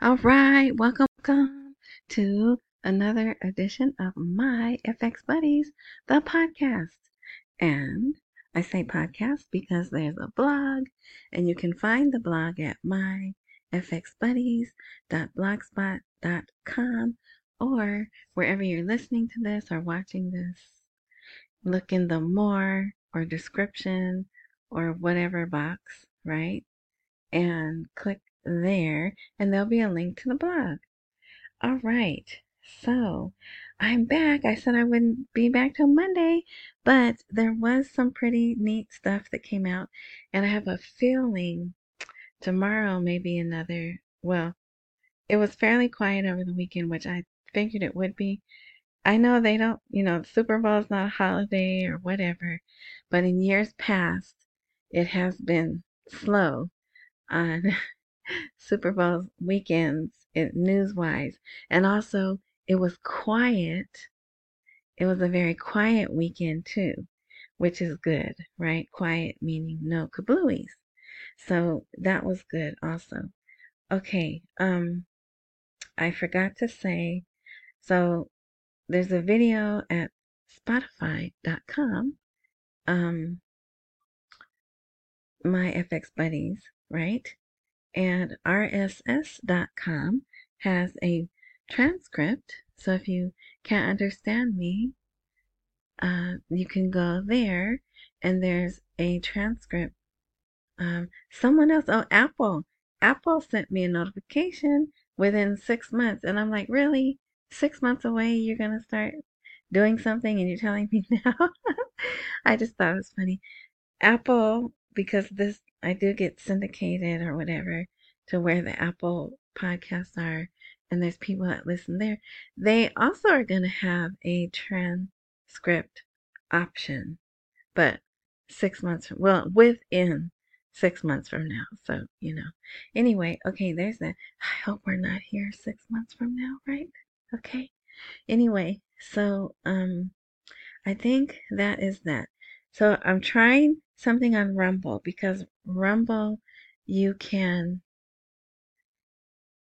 All right, welcome, welcome to another edition of My FX Buddies, the podcast. And I say podcast because there's a blog, and you can find the blog at myfxbuddies.blogspot.com or wherever you're listening to this or watching this. Look in the more or description or whatever box, right? And click there, and there'll be a link to the blog. All right, so I'm back. I said I wouldn't be back till Monday, but there was some pretty neat stuff that came out, and I have a feeling tomorrow may be another. Well, it was fairly quiet over the weekend, which I figured it would be. I know they don't, you know, Super Bowl is not a holiday or whatever, but in years past, it has been slow on Super Bowl weekends, news wise. And also, it was quiet. It was a very quiet weekend, too, which is good, right? Quiet meaning no kablooies. So that was good also. Okay, um, I forgot to say, so there's a video at spotify.com, um, my FX buddies, right? And RSS.com has a transcript. So if you can't understand me, uh, you can go there and there's a transcript. Um, someone else, oh, Apple. Apple sent me a notification within six months. And I'm like, really? Six months away, you're going to start doing something and you're telling me now? I just thought it was funny. Apple, because this I do get syndicated or whatever to where the Apple podcasts are, and there's people that listen there. They also are going to have a transcript option, but six months from, well, within six months from now. So, you know. Anyway, okay, there's that. I hope we're not here six months from now, right? Okay. Anyway, so, um, I think that is that. So I'm trying something on Rumble because Rumble you can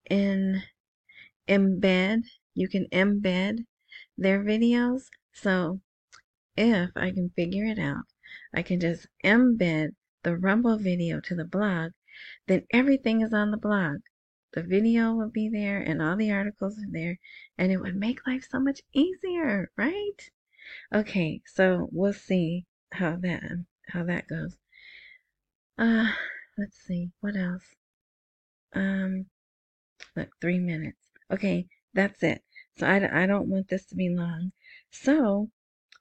in embed you can embed their videos. So if I can figure it out, I can just embed the Rumble video to the blog, then everything is on the blog. The video will be there and all the articles are there and it would make life so much easier, right? Okay, so we'll see how that how that goes. Uh, let's see what else. Um, look, three minutes. Okay, that's it. So I, I don't want this to be long. So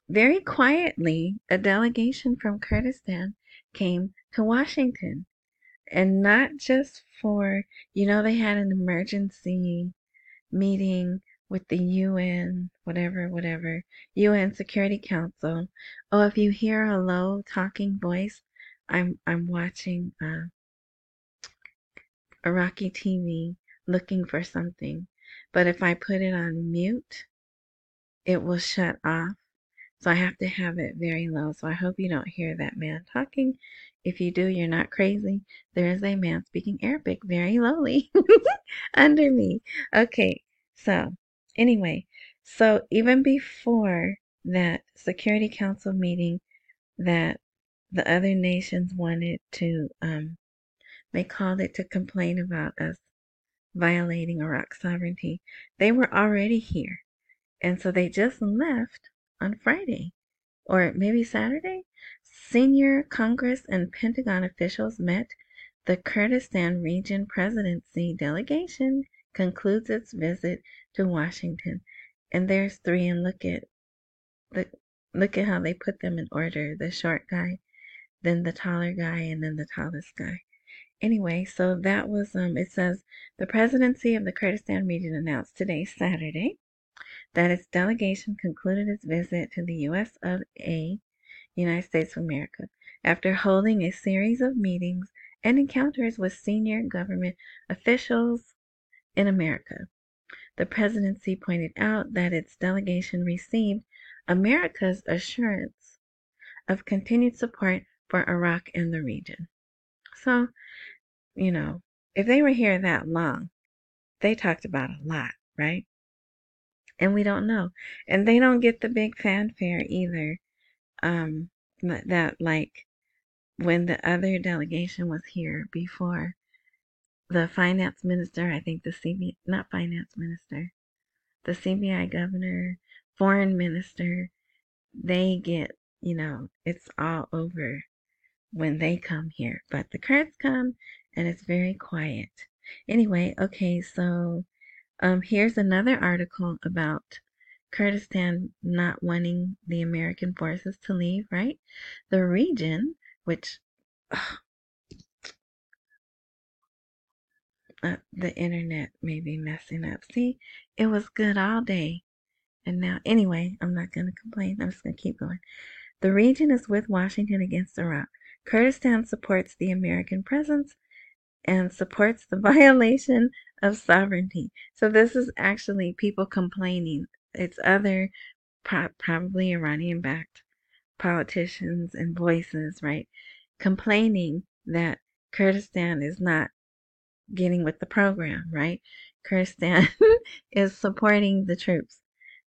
very quietly, a delegation from Kurdistan came to Washington, and not just for you know they had an emergency meeting with the UN, whatever, whatever, UN Security Council. Oh, if you hear a low talking voice, I'm I'm watching uh, Iraqi TV looking for something. But if I put it on mute, it will shut off. So I have to have it very low. So I hope you don't hear that man talking. If you do, you're not crazy. There is a man speaking Arabic very lowly under me. Okay, so Anyway, so even before that Security Council meeting that the other nations wanted to, um, they called it to complain about us violating Iraq sovereignty, they were already here. And so they just left on Friday or maybe Saturday. Senior Congress and Pentagon officials met. The Kurdistan Region Presidency delegation concludes its visit to Washington. And there's three, and look at look at how they put them in order: the short guy, then the taller guy, and then the tallest guy. Anyway, so that was um. It says the presidency of the Kurdistan region announced today, Saturday, that its delegation concluded its visit to the U.S. of A. United States of America after holding a series of meetings and encounters with senior government officials in America. The presidency pointed out that its delegation received America's assurance of continued support for Iraq and the region. So, you know, if they were here that long, they talked about a lot, right? And we don't know. And they don't get the big fanfare either. Um, that like when the other delegation was here before the finance minister, I think the CB, not finance minister, the CBI governor, foreign minister, they get, you know, it's all over when they come here. But the Kurds come and it's very quiet. Anyway, okay, so um, here's another article about Kurdistan not wanting the American forces to leave, right? The region, which uh, the internet may be messing up. See, it was good all day. And now, anyway, I'm not going to complain. I'm just going to keep going. The region is with Washington against Iraq. Kurdistan supports the American presence and supports the violation of sovereignty. So this is actually people complaining. It's other probably Iranian backed politicians and voices, right? Complaining that Kurdistan is not getting with the program, right? Kurdistan is supporting the troops.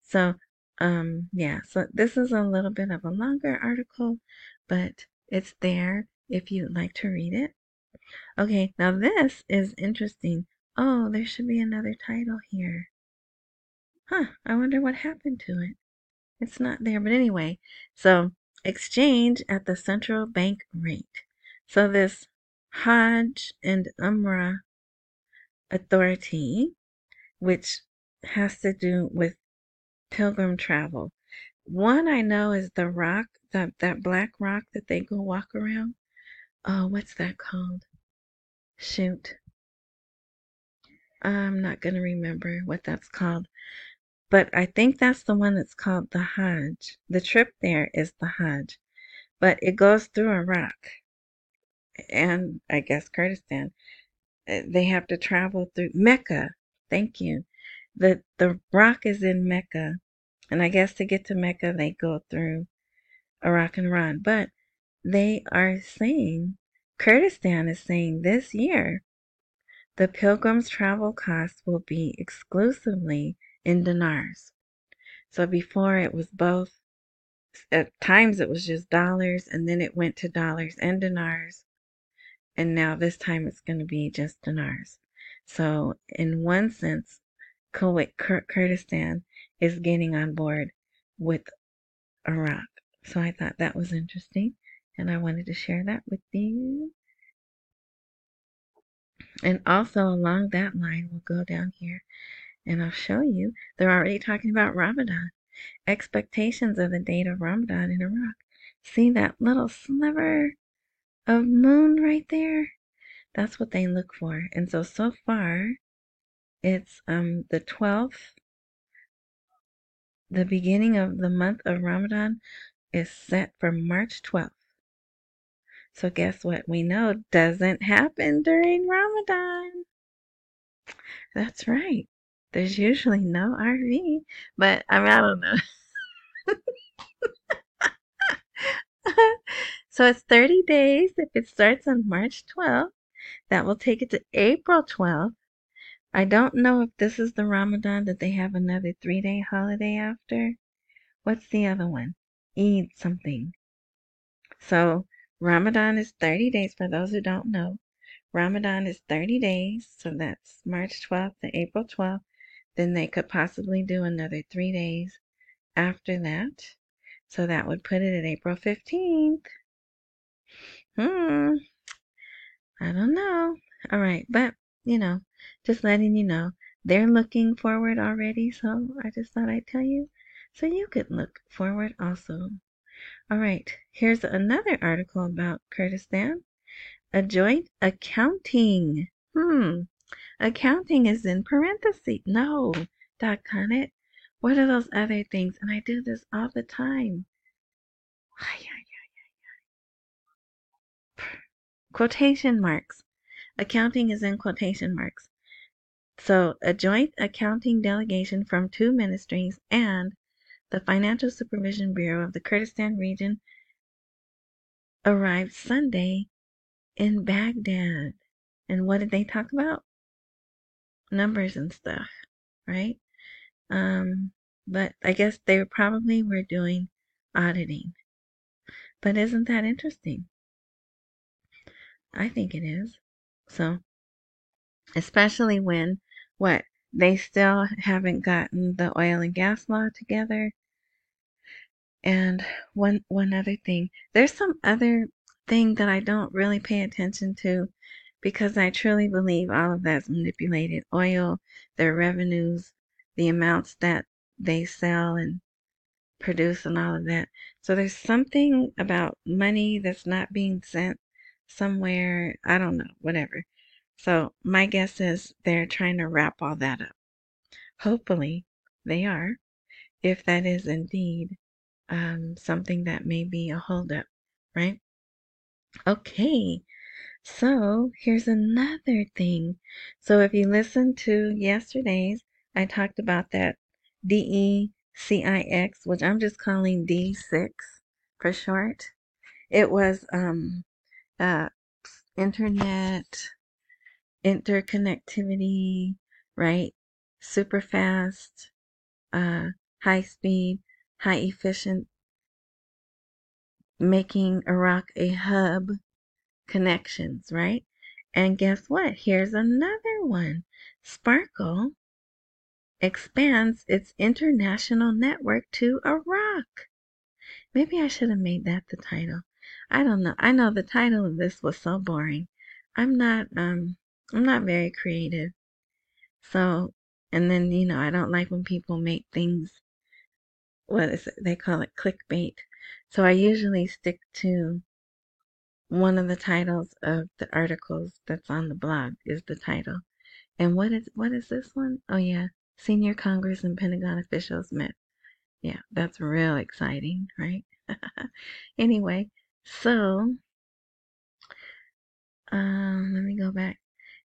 So, um, yeah, so this is a little bit of a longer article, but it's there if you'd like to read it. Okay, now this is interesting. Oh, there should be another title here. Huh, I wonder what happened to it. It's not there, but anyway. So, exchange at the central bank rate. So this Hajj and Umrah authority, which has to do with pilgrim travel. One I know is the rock, that, that black rock that they go walk around. Oh, what's that called? Shoot. I'm not going to remember what that's called. But I think that's the one that's called the Hajj. The trip there is the Hajj. But it goes through Iraq and I guess Kurdistan. Uh, they have to travel through Mecca. Thank you. The the rock is in Mecca. And I guess to get to Mecca they go through Iraq and Iran. But they are saying Kurdistan is saying this year the pilgrim's travel costs will be exclusively in dinars. So before it was both, at times it was just dollars, and then it went to dollars and dinars. And now this time it's going to be just dinars. So, in one sense, Kuwait, Kurdistan is getting on board with Iraq. So I thought that was interesting and I wanted to share that with you. And also along that line, we'll go down here and I'll show you. They're already talking about Ramadan. Expectations of the date of Ramadan in Iraq. See that little sliver of moon right there? That's what they look for. And so, so far, it's um the 12th. The beginning of the month of Ramadan is set for March 12th. So guess what? We know doesn't happen during Ramadan. That's right. There's usually no RV, but I mean, I don't know. so it's 30 days if it starts on March 12th. That will take it to April 12th. I don't know if this is the Ramadan that they have another three day holiday after. What's the other one? Eid something. So Ramadan is 30 days for those who don't know. Ramadan is 30 days, so that's March 12th to April 12th. Then they could possibly do another three days after that. So that would put it at April 15th. Hmm. I don't know. All right, but you know, just letting you know, they're looking forward already, so I just thought I'd tell you so you could look forward also. All right, here's another article about Kurdistan. A joint accounting. Hmm. Accounting is in parentheses. No, doggone it. What are those other things? And I do this all the time. Quotation marks. Accounting is in quotation marks. So, a joint accounting delegation from two ministries and the Financial Supervision Bureau of the Kurdistan region arrived Sunday in Baghdad. And what did they talk about? numbers and stuff, right? Um, but I guess they probably were doing auditing. But isn't that interesting? I think it is. So, especially when what they still haven't gotten the oil and gas law together. And one one other thing, there's some other thing that I don't really pay attention to because I truly believe all of that's manipulated. Oil, their revenues, the amounts that they sell and produce and all of that. So there's something about money that's not being sent somewhere. I don't know, whatever. So my guess is they're trying to wrap all that up. Hopefully they are, if that is indeed um, something that may be a holdup, right? Okay, so here's another thing. So if you listen to yesterday's, I talked about that DECIX, which I'm just calling D6 for short. It was um, uh, internet interconnectivity, right? Super fast, uh, high speed, high efficient, making Iraq a hub connections, right? And guess what? Here's another one. Sparkle expands its international network to Iraq. Maybe I should have made that the title. I don't know. I know the title of this was so boring. I'm not um I'm not very creative. So and then you know, I don't like when people make things what is it? They call it clickbait. So I usually stick to one of the titles of the articles that's on the blog is the title. And what is what is this one? Oh yeah, senior Congress and Pentagon officials met. Yeah, that's real exciting, right? anyway, so um, let me go back.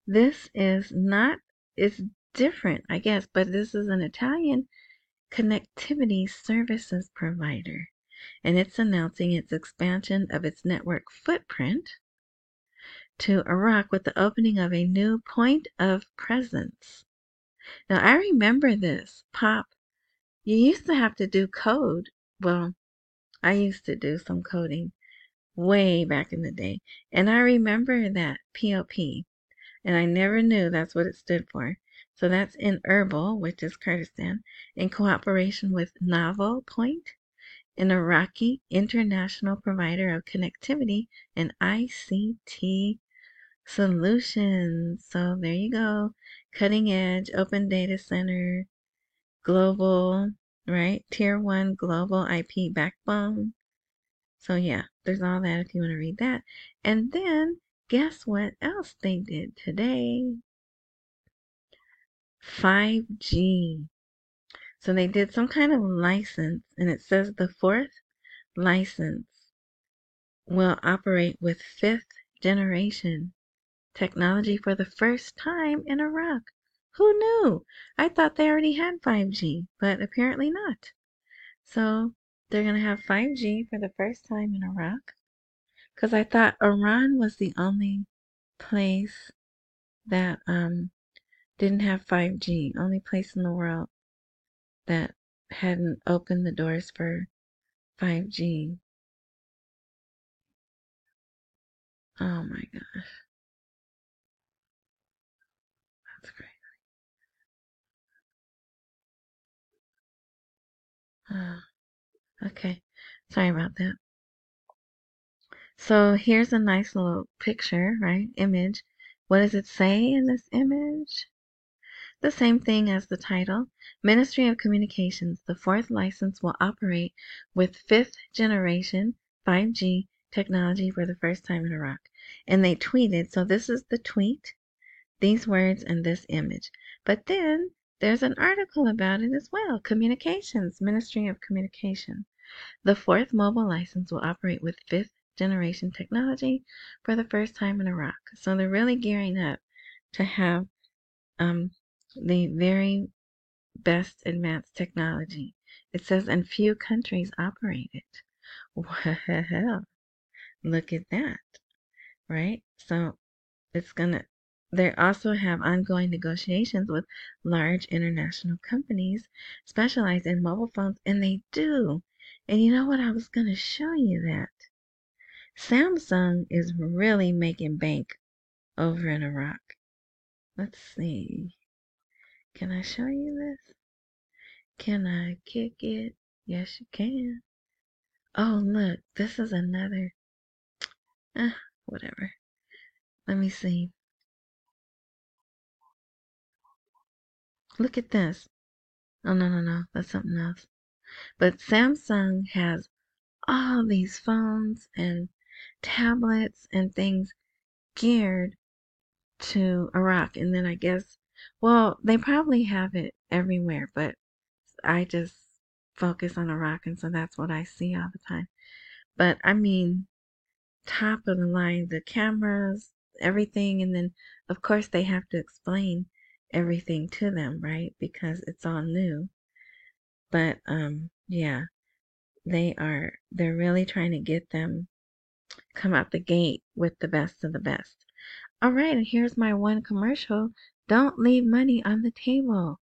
This is not. It's different, I guess, but this is an Italian connectivity services provider and it's announcing its expansion of its network footprint to Iraq with the opening of a new point of presence. Now, I remember this. Pop, you used to have to do code. Well, I used to do some coding way back in the day. And I remember that POP. And I never knew that's what it stood for. So that's in Erbil, which is Kurdistan, in cooperation with Novo Point an Iraqi international provider of connectivity and ICT solutions. So there you go. Cutting edge, open data center, global, right? Tier one global IP backbone. So yeah, there's all that if you want to read that. And then guess what else they did today? 5G. So they did some kind of license, and it says the fourth license will operate with fifth generation technology for the first time in Iraq. Who knew? I thought they already had 5G, but apparently not. So they're going to have 5G for the first time in Iraq. Because I thought Iran was the only place that um, didn't have 5G, only place in the world that hadn't opened the doors for 5G. Oh my gosh. That's crazy. okay. Sorry about that. So here's a nice little picture, right? Image. What does it say in this image? The same thing as the title. Ministry of Communications, the fourth license will operate with fifth generation 5G technology for the first time in Iraq. And they tweeted, so this is the tweet, these words and this image. But then there's an article about it as well. Communications, Ministry of Communication. The fourth mobile license will operate with fifth generation technology for the first time in Iraq. So they're really gearing up to have um, the very best advanced technology. It says, and few countries operate it. Well, look at that, right? So it's gonna, they also have ongoing negotiations with large international companies specialized in mobile phones, and they do. And you know what? I was going to show you that. Samsung is really making bank over in Iraq. Let's see. Can I show you this? Can I kick it? Yes, you can. Oh, look, this is another. Eh, whatever. Let me see. Look at this. Oh, no, no, no. That's something else. But Samsung has all these phones and tablets and things geared to Iraq. And then I guess, well, they probably have it everywhere, but I just focus on Iraq. And so that's what I see all the time. But I mean, top of the line, the cameras, everything. And then, of course, they have to explain everything to them, right? Because it's all new. But, um, yeah, they are, they're really trying to get them come out the gate with the best of the best. All right, and here's my one commercial. Don't leave money on the table.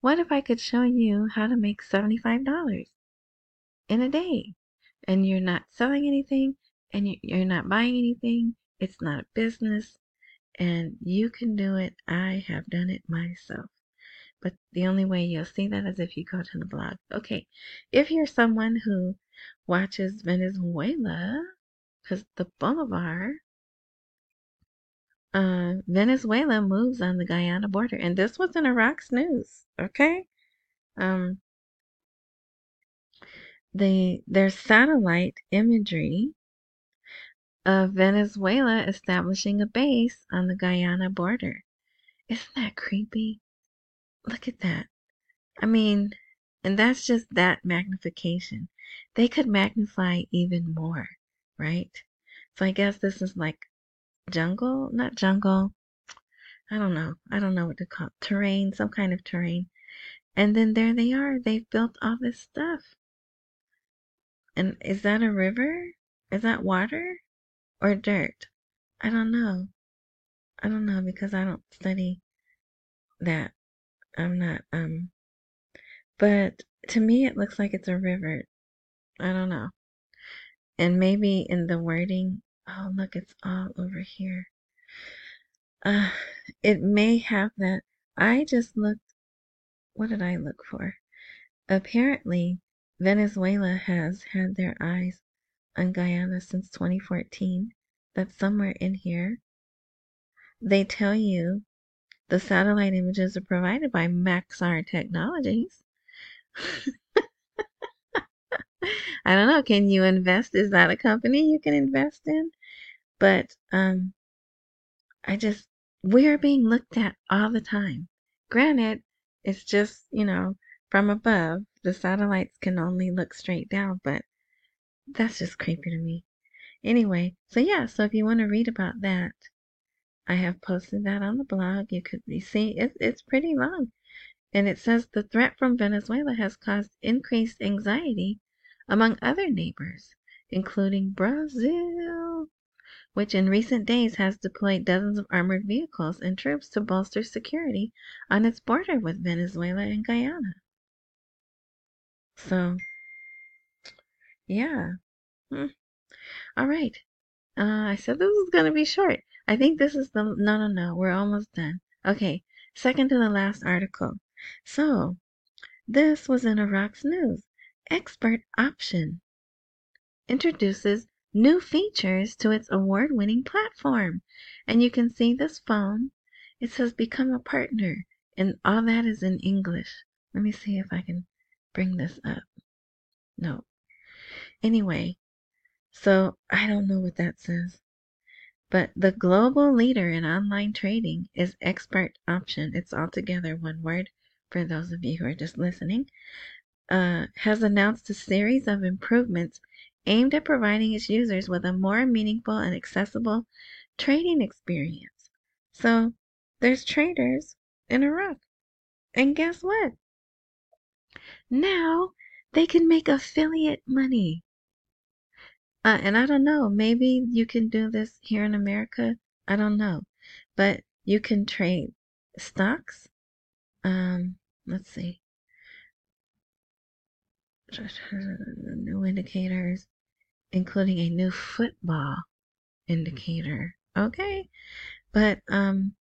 What if I could show you how to make $75 in a day? And you're not selling anything and you're not buying anything. It's not a business and you can do it. I have done it myself. But the only way you'll see that is if you go to the blog. Okay, if you're someone who watches Venezuela, because the Bolivar, uh, Venezuela moves on the Guyana border, and this was in Iraq's news. Okay, um, the there's satellite imagery of Venezuela establishing a base on the Guyana border. Isn't that creepy? Look at that. I mean, and that's just that magnification. They could magnify even more, right? So I guess this is like jungle, not jungle. I don't know. I don't know what to call it. Terrain, some kind of terrain. And then there they are. They've built all this stuff. And is that a river? Is that water? or dirt. I don't know. I don't know because I don't study that. I'm not, um, but to me it looks like it's a river. I don't know. And maybe in the wording, oh, look, it's all over here. Uh, it may have that. I just looked, what did I look for? Apparently, Venezuela has had their eyes on Guyana since 2014. That's somewhere in here. They tell you the satellite images are provided by Maxar Technologies. I don't know. Can you invest? Is that a company you can invest in? But um, I just we're being looked at all the time. Granted, it's just you know from above. The satellites can only look straight down, but that's just creepy to me. Anyway, so yeah, so if you want to read about that, I have posted that on the blog. You could you see it, it's pretty long. And it says the threat from Venezuela has caused increased anxiety among other neighbors, including Brazil, which in recent days has deployed dozens of armored vehicles and troops to bolster security on its border with Venezuela and Guyana. So, yeah. Hmm. All right. Uh, I said this was going to be short. I think this is the. No, no, no. We're almost done. Okay. Second to the last article. So, this was in Iraq's news. Expert Option introduces new features to its award winning platform. And you can see this phone. It says become a partner. And all that is in English. Let me see if I can bring this up. No. Anyway, so I don't know what that says. But the global leader in online trading is Expert Option. It's altogether one word for those of you who are just listening. Uh, has announced a series of improvements aimed at providing its users with a more meaningful and accessible trading experience. So there's traders in Iraq. And guess what? Now they can make affiliate money. Uh, and I don't know, maybe you can do this here in America. I don't know. But you can trade stocks. Um, let's see. New indicators, including a new football indicator. Okay. But um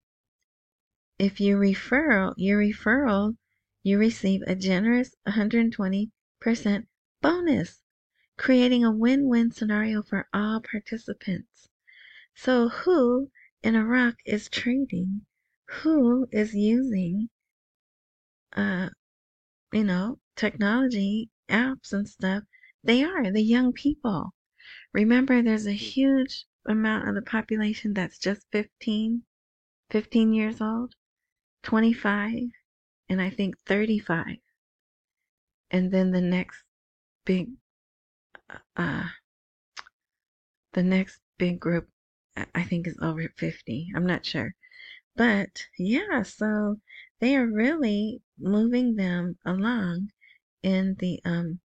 if you referral your referral you receive a generous 120% bonus, creating a win-win scenario for all participants. So who in Iraq is trading? Who is using uh you know, technology apps and stuff? They are the young people. Remember there's a huge amount of the population that's just 15, 15 years old, 25, and I think 35. And then the next big, uh, the next big group, I think is over 50. I'm not sure. But yeah, so they are really moving them along in the um,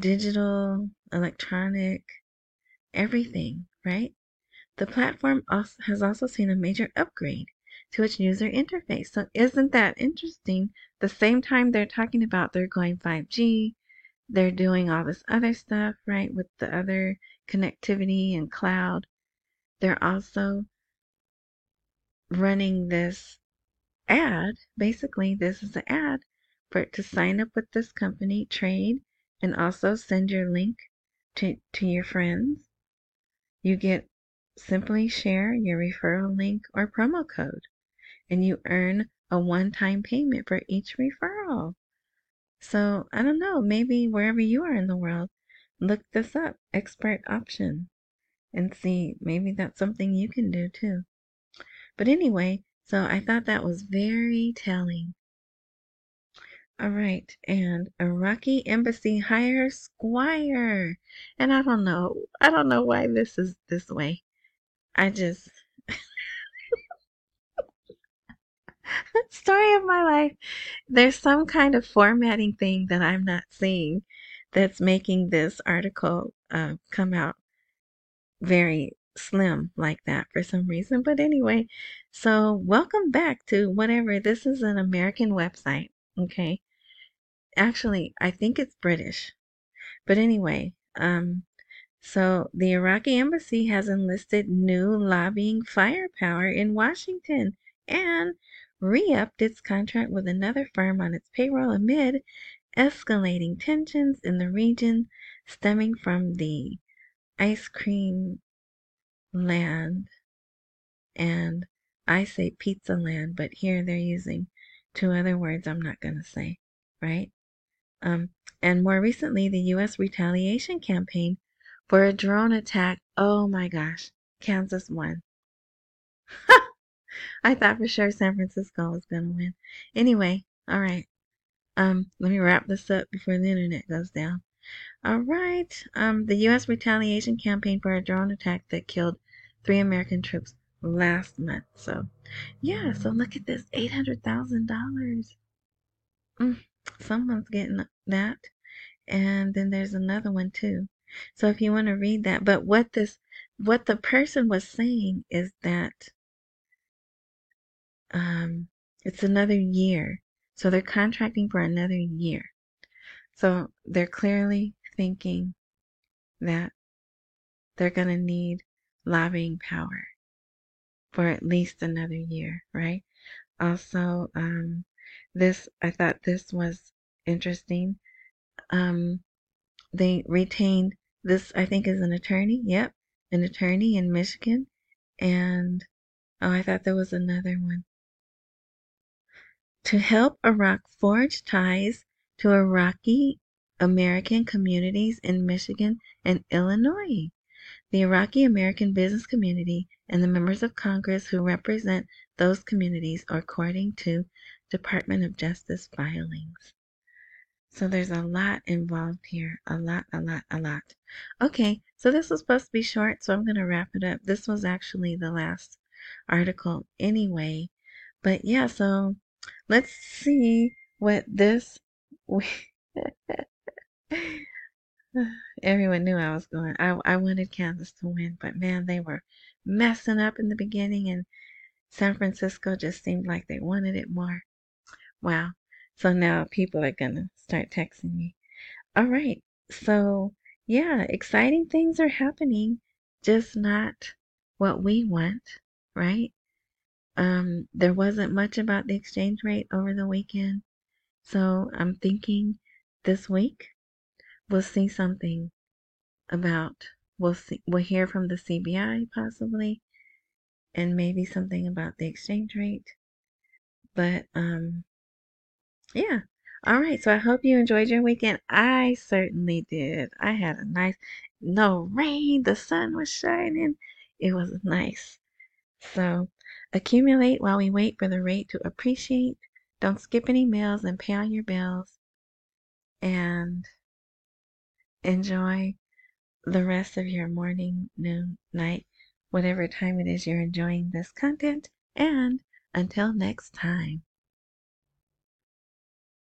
digital, electronic, everything, right? The platform also has also seen a major upgrade to its user interface. So isn't that interesting? The same time they're talking about they're going 5G, they're doing all this other stuff, right, with the other connectivity and cloud. They're also running this ad. Basically, this is an ad for to sign up with this company, trade, and also send your link to, to your friends you get simply share your referral link or promo code, and you earn a one time payment for each referral. So, I don't know, maybe wherever you are in the world, look this up, expert option, and see maybe that's something you can do too. But anyway, so I thought that was very telling. All right, and Iraqi embassy hires Squire. And I don't know, I don't know why this is this way. I just story of my life. There's some kind of formatting thing that I'm not seeing that's making this article uh, come out very slim like that for some reason. But anyway, so welcome back to whatever. This is an American website, okay? Actually, I think it's British. But anyway, um, so the Iraqi embassy has enlisted new lobbying firepower in Washington and re-upped its contract with another firm on its payroll amid escalating tensions in the region stemming from the ice cream land and I say pizza land, but here they're using two other words I'm not going to say, right? Um, and more recently, the U.S. retaliation campaign for a drone attack. Oh my gosh, Kansas won. I thought for sure San Francisco was to win. Anyway, all right. Um, let me wrap this up before the internet goes down. All right. Um, the U.S. retaliation campaign for a drone attack that killed three American troops last month. So, yeah. So look at this, eight hundred thousand dollars. Mm, someone's getting that. And then there's another one too. So if you want to read that, but what this, what the person was saying is that um, it's another year. So they're contracting for another year. So they're clearly thinking that they're going to need lobbying power for at least another year, right? Also, um, this, I thought this was interesting. Um, they retained this, I think, is an attorney. Yep, an attorney in Michigan. And, oh, I thought there was another one. To help Iraq forge ties to Iraqi American communities in Michigan and Illinois. The Iraqi American business community and the members of Congress who represent those communities are according to Department of Justice filings. So there's a lot involved here. A lot, a lot, a lot. Okay, so this was supposed to be short, so I'm going to wrap it up. This was actually the last article anyway. But yeah, so let's see what this. Everyone knew I was going. I, I wanted Kansas to win, but man, they were messing up in the beginning and San Francisco just seemed like they wanted it more. Wow. So now people are to start texting me. All right. So, yeah, exciting things are happening, just not what we want, right? Um, there wasn't much about the exchange rate over the weekend. So I'm thinking this week we'll see something about we'll see we'll hear from the CBI possibly and maybe something about the exchange rate. But um yeah. All right. So I hope you enjoyed your weekend. I certainly did. I had a nice no rain, the sun was shining. It was nice. So accumulate while we wait for the rate to appreciate. Don't skip any meals and pay all your bills. And enjoy the rest of your morning, noon, night, whatever time it is you're enjoying this content. And until next time.